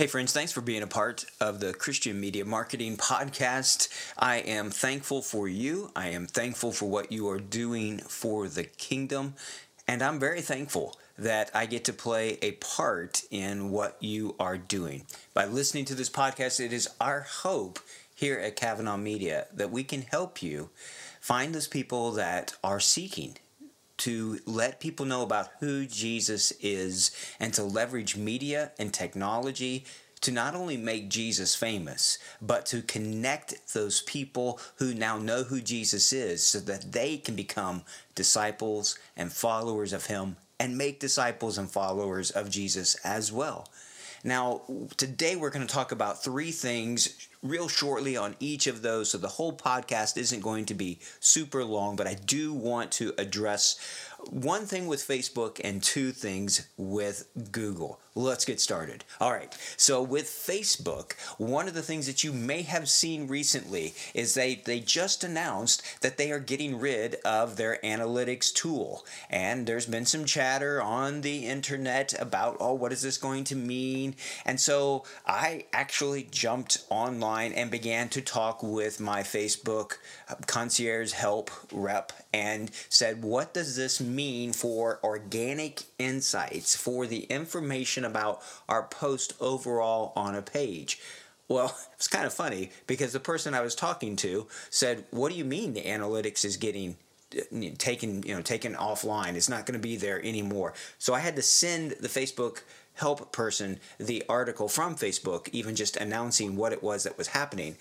Hey, friends, thanks for being a part of the Christian Media Marketing Podcast. I am thankful for you. I am thankful for what you are doing for the kingdom. And I'm very thankful that I get to play a part in what you are doing. By listening to this podcast, it is our hope here at Kavanaugh Media that we can help you find those people that are seeking to let people know about who Jesus is and to leverage media and technology to not only make Jesus famous, but to connect those people who now know who Jesus is so that they can become disciples and followers of Him and make disciples and followers of Jesus as well. Now, today we're going to talk about three things real shortly on each of those. So the whole podcast isn't going to be super long, but I do want to address one thing with Facebook and two things with Google. Let's get started. All right. So with Facebook, one of the things that you may have seen recently is they they just announced that they are getting rid of their analytics tool. And there's been some chatter on the internet about, "Oh, what is this going to mean?" And so I actually jumped online and began to talk with my Facebook concierge help rep and said, "What does this mean for organic insights for the information about our post overall on a page. Well, it's kind of funny because the person I was talking to said, "What do you mean the analytics is getting uh, taken, you know, taken offline? It's not going to be there anymore." So I had to send the Facebook help person the article from Facebook, even just announcing what it was that was happening.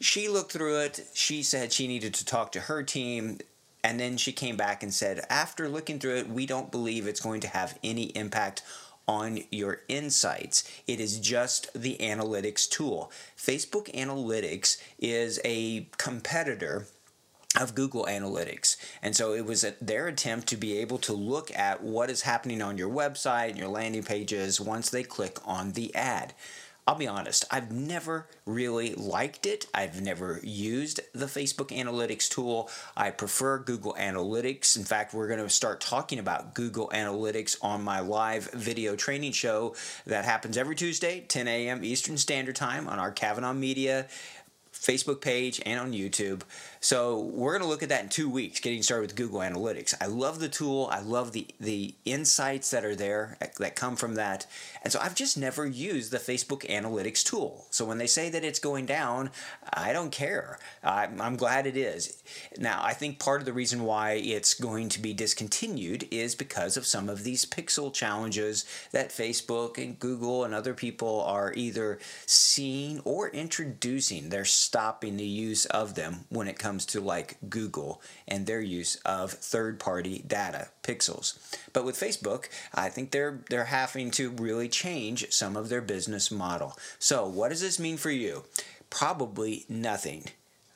She looked through it. She said she needed to talk to her team. And then she came back and said, after looking through it, we don't believe it's going to have any impact on your insights. It is just the analytics tool. Facebook Analytics is a competitor of Google Analytics. And so it was a, their attempt to be able to look at what is happening on your website and your landing pages once they click on the ad. I'll be honest, I've never really liked it. I've never used the Facebook Analytics tool. I prefer Google Analytics. In fact, we're going to start talking about Google Analytics on my live video training show that happens every Tuesday, 10 a.m. Eastern Standard Time on our Kavanaugh Media Facebook page and on YouTube. So we're going to look at that in two weeks, getting started with Google Analytics. I love the tool. I love the the insights that are there that come from that. And so I've just never used the Facebook Analytics tool. So when they say that it's going down, I don't care. I'm, I'm glad it is. Now I think part of the reason why it's going to be discontinued is because of some of these pixel challenges that Facebook and Google and other people are either seeing or introducing. They're stopping the use of them when it comes to like Google and their use of third-party data pixels. But with Facebook, I think they're they're having to really change some of their business model. So, what does this mean for you? Probably nothing.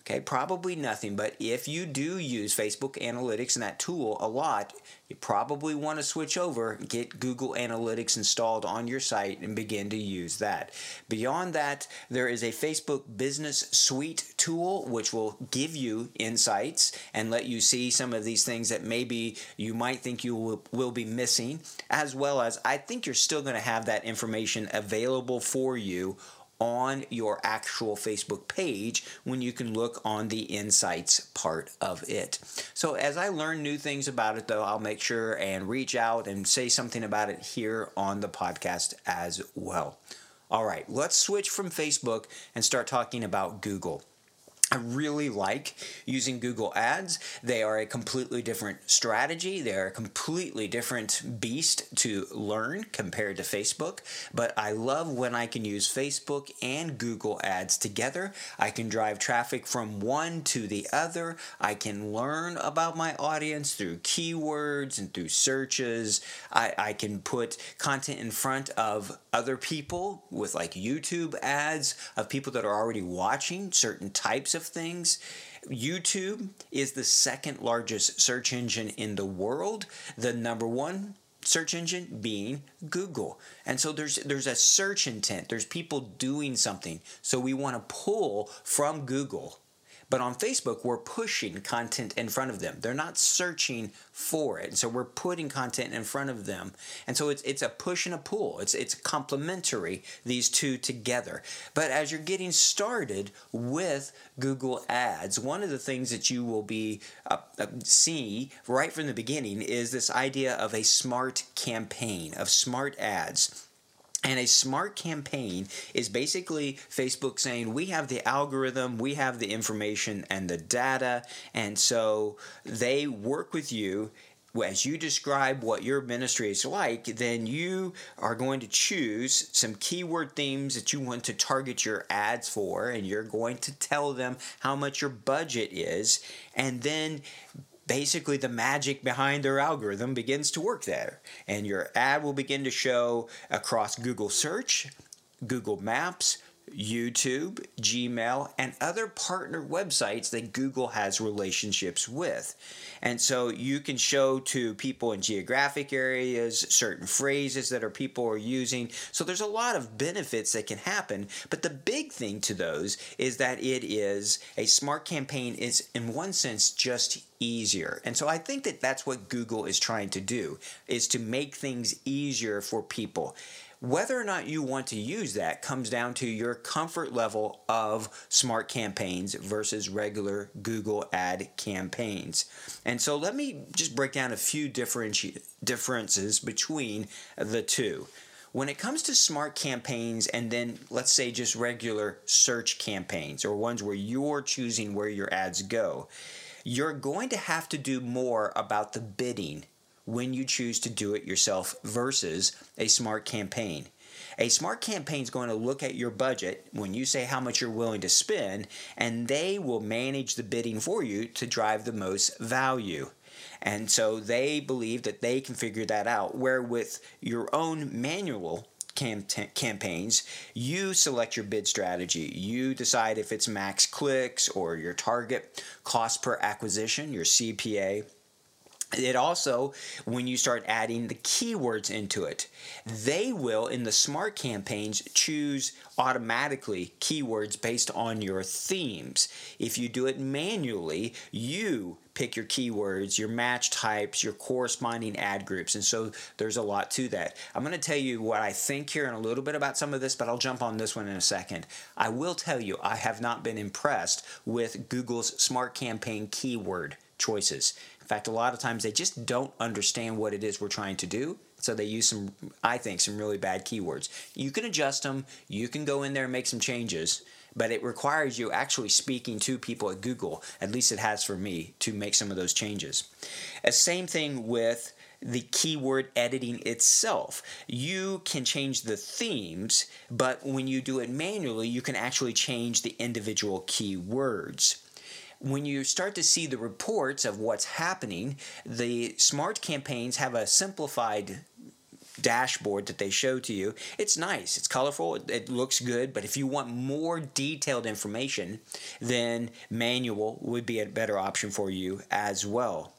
Okay, probably nothing, but if you do use Facebook Analytics and that tool a lot, you probably want to switch over, get Google Analytics installed on your site, and begin to use that. Beyond that, there is a Facebook Business Suite tool which will give you insights and let you see some of these things that maybe you might think you will, will be missing, as well as I think you're still going to have that information available for you on your actual Facebook page when you can look on the insights part of it. So, as I learn new things about it, though, I'll make sure and reach out and say something about it here on the podcast as well. All right, let's switch from Facebook and start talking about Google. I really like using Google Ads. They are a completely different strategy. They are a completely different beast to learn compared to Facebook. But I love when I can use Facebook and Google Ads together. I can drive traffic from one to the other. I can learn about my audience through keywords and through searches. I, I can put content in front of other people with like YouTube ads of people that are already watching certain types of things. YouTube is the second largest search engine in the world. The number one search engine being Google. And so there's there's a search intent. There's people doing something. So we want to pull from Google but on Facebook, we're pushing content in front of them. They're not searching for it. And so we're putting content in front of them. And so it's, it's a push and a pull. It's, it's complementary, these two together. But as you're getting started with Google Ads, one of the things that you will be uh, uh, see right from the beginning is this idea of a smart campaign, of smart ads. And a smart campaign is basically Facebook saying, we have the algorithm, we have the information and the data. And so they work with you. As you describe what your ministry is like, then you are going to choose some keyword themes that you want to target your ads for, and you're going to tell them how much your budget is. And then basically the magic behind their algorithm begins to work there. And your ad will begin to show across Google Search, Google Maps, YouTube, Gmail, and other partner websites that Google has relationships with. And so you can show to people in geographic areas certain phrases that are people are using. So there's a lot of benefits that can happen, but the big thing to those is that it is a smart campaign is in one sense just easier. And so I think that that's what Google is trying to do is to make things easier for people. Whether or not you want to use that comes down to your comfort level of smart campaigns versus regular Google ad campaigns. And so let me just break down a few differenti- differences between the two. When it comes to smart campaigns and then let's say just regular search campaigns or ones where you're choosing where your ads go, you're going to have to do more about the bidding when you choose to do it yourself versus a smart campaign. A smart campaign is going to look at your budget when you say how much you're willing to spend, and they will manage the bidding for you to drive the most value. And so they believe that they can figure that out. Where with your own manual cam- campaigns, you select your bid strategy. You decide if it's max clicks or your target cost per acquisition, your CPA it also when you start adding the keywords into it they will in the smart campaigns choose automatically keywords based on your themes. If you do it manually you pick your keywords your match types your corresponding ad groups and so there's a lot to that. I'm going to tell you what i think here in a little bit about some of this but i'll jump on this one in a second. I will tell you i have not been impressed with google's smart campaign keyword choices in fact, a lot of times they just don't understand what it is we're trying to do. So they use some, I think, some really bad keywords. You can adjust them, you can go in there and make some changes, but it requires you actually speaking to people at Google, at least it has for me, to make some of those changes. A same thing with the keyword editing itself. You can change the themes, but when you do it manually, you can actually change the individual keywords when you start to see the reports of what's happening, the smart campaigns have a simplified dashboard that they show to you. It's nice, it's colorful, it, looks good, but if you want more detailed information, then manual would be a better option for you as well.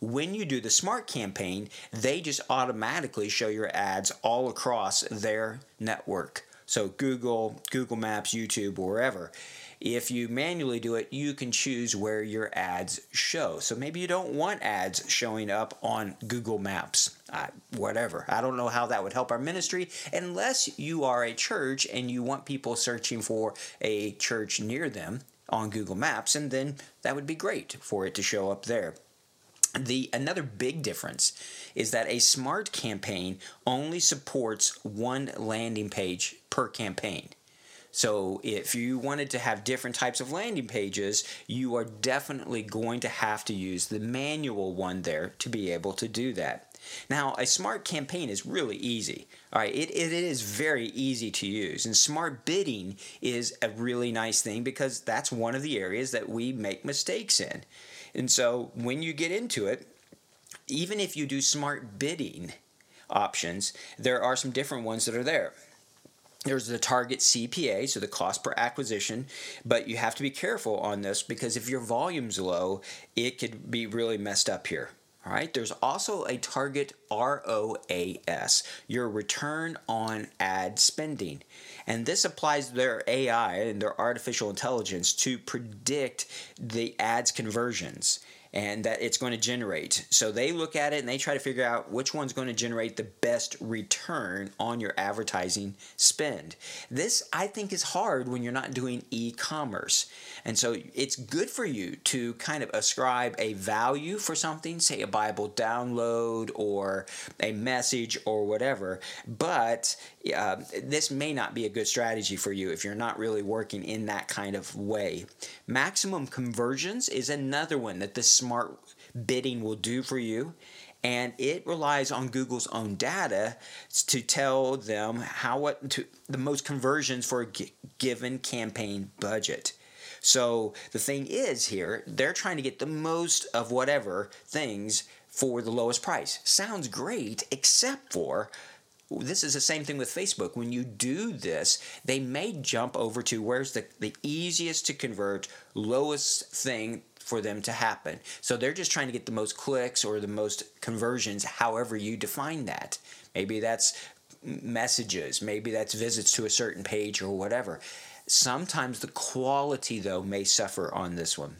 When you do the smart campaign, they just automatically show your ads all across their network. So Google, Google Maps, YouTube, wherever. If you manually do it, you can choose where your ads show. So maybe you don't want ads showing up on Google Maps. Whatever. I don't know how that would help our ministry unless you are a church and you want people searching for a church near them on Google Maps, and then that would be great for it to show up there. The another big difference is that a smart campaign only supports one landing page per campaign. So if you wanted to have different types of landing pages, you are definitely going to have to use the manual one there to be able to do that. Now, a smart campaign is really easy. All right, it, it is very easy to use. And smart bidding is a really nice thing because that's one of the areas that we make mistakes in. And so when you get into it, even if you do smart bidding options, there are some different ones that are there. There's the target CPA, so the cost per acquisition, but you have to be careful on this because if your volume's low, it could be really messed up here. All right, there's also a target ROAS, your return on ad spending. And this applies their AI and their artificial intelligence to predict the ads conversions and that it's going to generate. So they look at it and they try to figure out which one's going to generate the best return on your advertising spend. This, I think, is hard when you're not doing e commerce. And so it's good for you to kind of ascribe a value for something, say a Bible download or a message or whatever. But uh, this may not be a good strategy for you if you're not really working in that kind of way. Maximum conversions is another one that the smart bidding will do for you and it relies on Google's own data to tell them how what to, the most conversions for a g- given campaign budget. So the thing is here, they're trying to get the most of whatever things for the lowest price. Sounds great, except for this is the same thing with Facebook. When you do this, they may jump over to where's the, the easiest to convert, lowest thing for them to happen. So they're just trying to get the most clicks or the most conversions, however you define that. Maybe that's messages, maybe that's visits to a certain page or whatever. Sometimes the quality, though, may suffer on this one.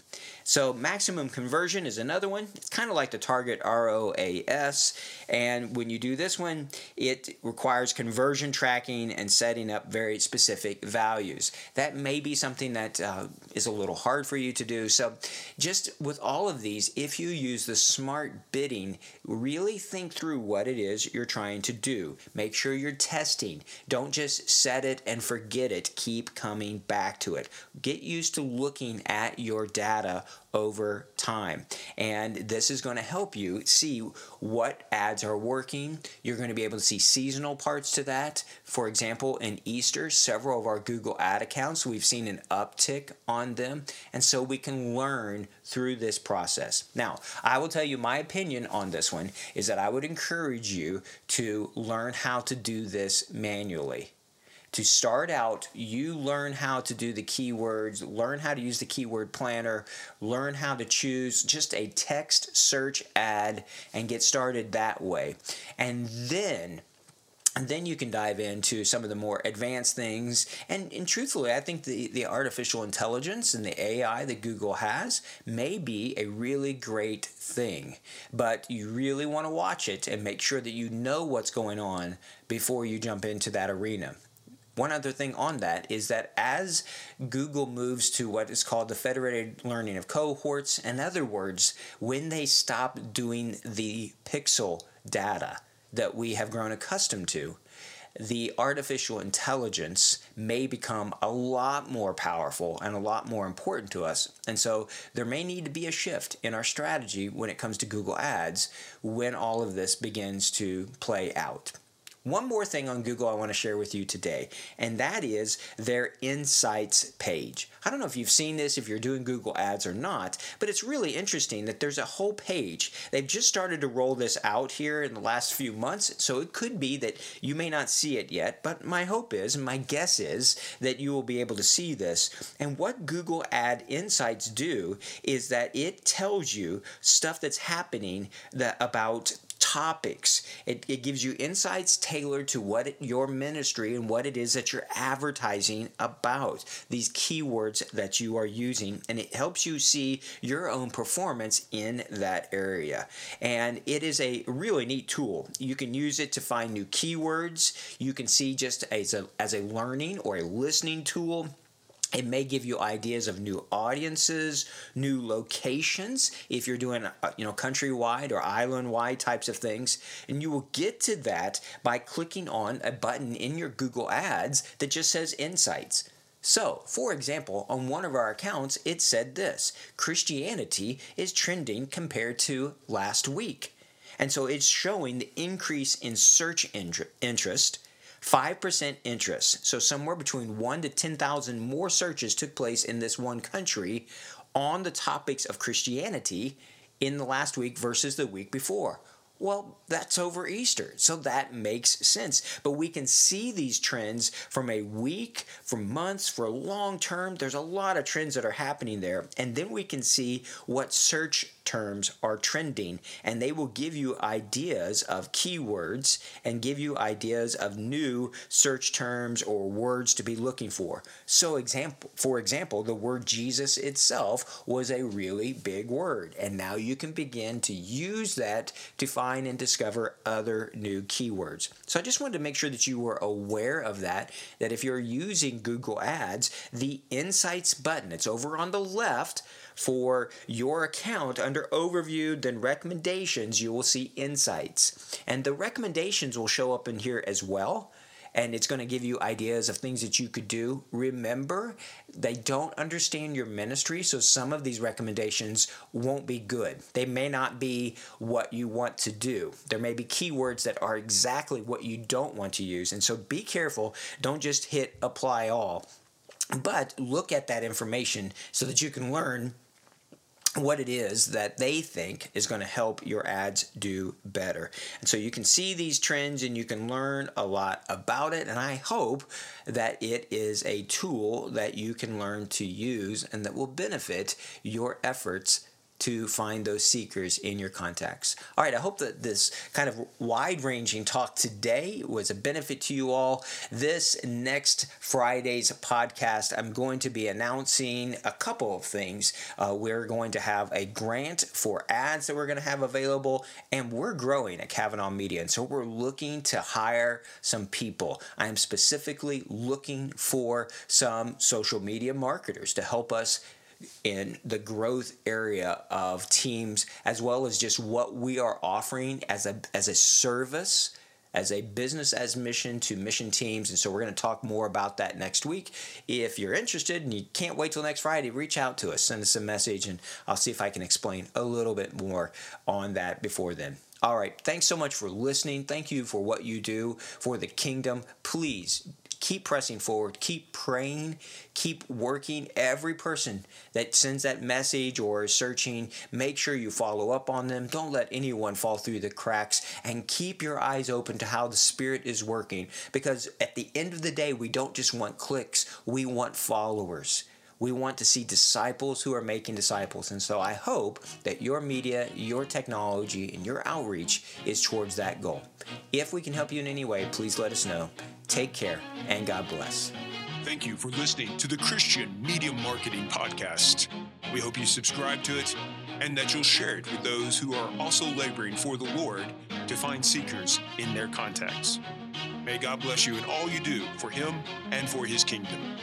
So maximum conversion is another one. It's kind of like the target ROAS. And when you do this one, it requires conversion tracking and setting up very specific values. That may be something that uh, is a little hard for you to do. So just with all of these, if you use the smart bidding, really think through what it is you're trying to do. Make sure you're testing. Don't just set it and forget it. Keep coming back to it. Get used to looking at your data over time. And this is going to help you see what ads are working. You're going to be able to see seasonal parts to that. For example, in Easter, several of our Google ad accounts, we've seen an uptick on them. And so we can learn through this process. Now, I will tell you my opinion on this one is that I would encourage you to learn how to do this manually to start out, you learn how to do the keywords, learn how to use the keyword planner, learn how to choose just a text search ad and get started that way. And then and then you can dive into some of the more advanced things. And, and truthfully, I think the, the artificial intelligence and the AI that Google has may be a really great thing. But you really want to watch it and make sure that you know what's going on before you jump into that arena. One other thing on that is that as Google moves to what is called the federated learning of cohorts, in other words, when they stop doing the pixel data that we have grown accustomed to, the artificial intelligence may become a lot more powerful and a lot more important to us. And so there may need to be a shift in our strategy when it comes to Google Ads when all of this begins to play out. One more thing on Google I want to share with you today, and that is their Insights page. I don't know if you've seen this, if you're doing Google Ads or not, but it's really interesting that there's a whole page. They've just started to roll this out here in the last few months, so it could be that you may not see it yet, but my hope is, and my guess is, that you will be able to see this. And what Google Ad Insights do is that it tells you stuff that's happening that about topics. It, it gives you insights tailored to what it, your ministry and what it is that you're advertising about, these keywords that you are using, and it helps you see your own performance in that area. And it is a really neat tool. You can use it to find new keywords. You can see just as a, as a learning or a listening tool it may give you ideas of new audiences, new locations if you're doing uh, you know countrywide or island-wide types of things, and you will get to that by clicking on a button in your Google Ads that just says Insights. So, for example, on one of our accounts, it said this Christianity is trending compared to last week. And so it's showing the increase in search interest, 5% interest. So somewhere between 1 to 10,000 more searches took place in this one country on the topics of Christianity in the last week versus the week before. Well, that's over Easter, so that makes sense. But we can see these trends from a week, from months, for long term. There's a lot of trends that are happening there. And then we can see what search terms are trending, and they will give you ideas of keywords and give you ideas of new search terms or words to be looking for. So, example, for example, the word Jesus itself was a really big word, and now you can begin to use that to find and discover other new keywords. So, I just wanted to make sure that you were aware of that. That if you're using Google Ads, the Insights button, it's over on the left for your account under overview, then recommendations, you will see insights. And the recommendations will show up in here as well. And it's going to give you ideas of things that you could do. Remember, they don't understand your ministry, so some of these recommendations won't be good. They may not be what you want to do. There may be keywords that are exactly what you don't want to use. And so be careful. Don't just hit apply all, but look at that information so that you can learn what it is that they think is going to help your ads do better. And so you can see these trends and you can learn a lot about it. And I hope that it is a tool that you can learn to use and that will benefit your efforts to find those seekers in your contacts. All right, I hope that this kind of wide ranging talk today was a benefit to you all. This next Friday's podcast, I'm going to be announcing a couple of things. Uh, we're going to have a grant for ads that we're going to have available, and we're growing at Kavanaugh Media. And so we're looking to hire some people. I am specifically looking for some social media marketers to help us in the growth area of teams as well as just what we are offering as a as a service as a business as mission to mission teams. And so we're going to talk more about that next week. If you're interested and you can't wait till next friday reach out to us send us a message and i'll see if i can explain a little bit more on that before then. All right. Thanks so much for listening. Thank you for what you do for the kingdom. Please keep pressing forward, keep praying, keep working. Every person that sends that message or is searching, make sure you follow up on them. Don't let anyone fall through the cracks and keep your eyes open to how the Spirit is working because at the end of the day, we don't just want clicks, we want followers. We want to see disciples who are making disciples. And so I hope that your media, your technology, and your outreach is towards that goal. If we can help you in any way, please let us know. Take care and God bless. Thank you for listening to the Christian Media Marketing Podcast. We hope you subscribe to it and that you'll share it with those who are also laboring for the Lord to find seekers in their contacts. May God bless you in all you do for Him and for His kingdom.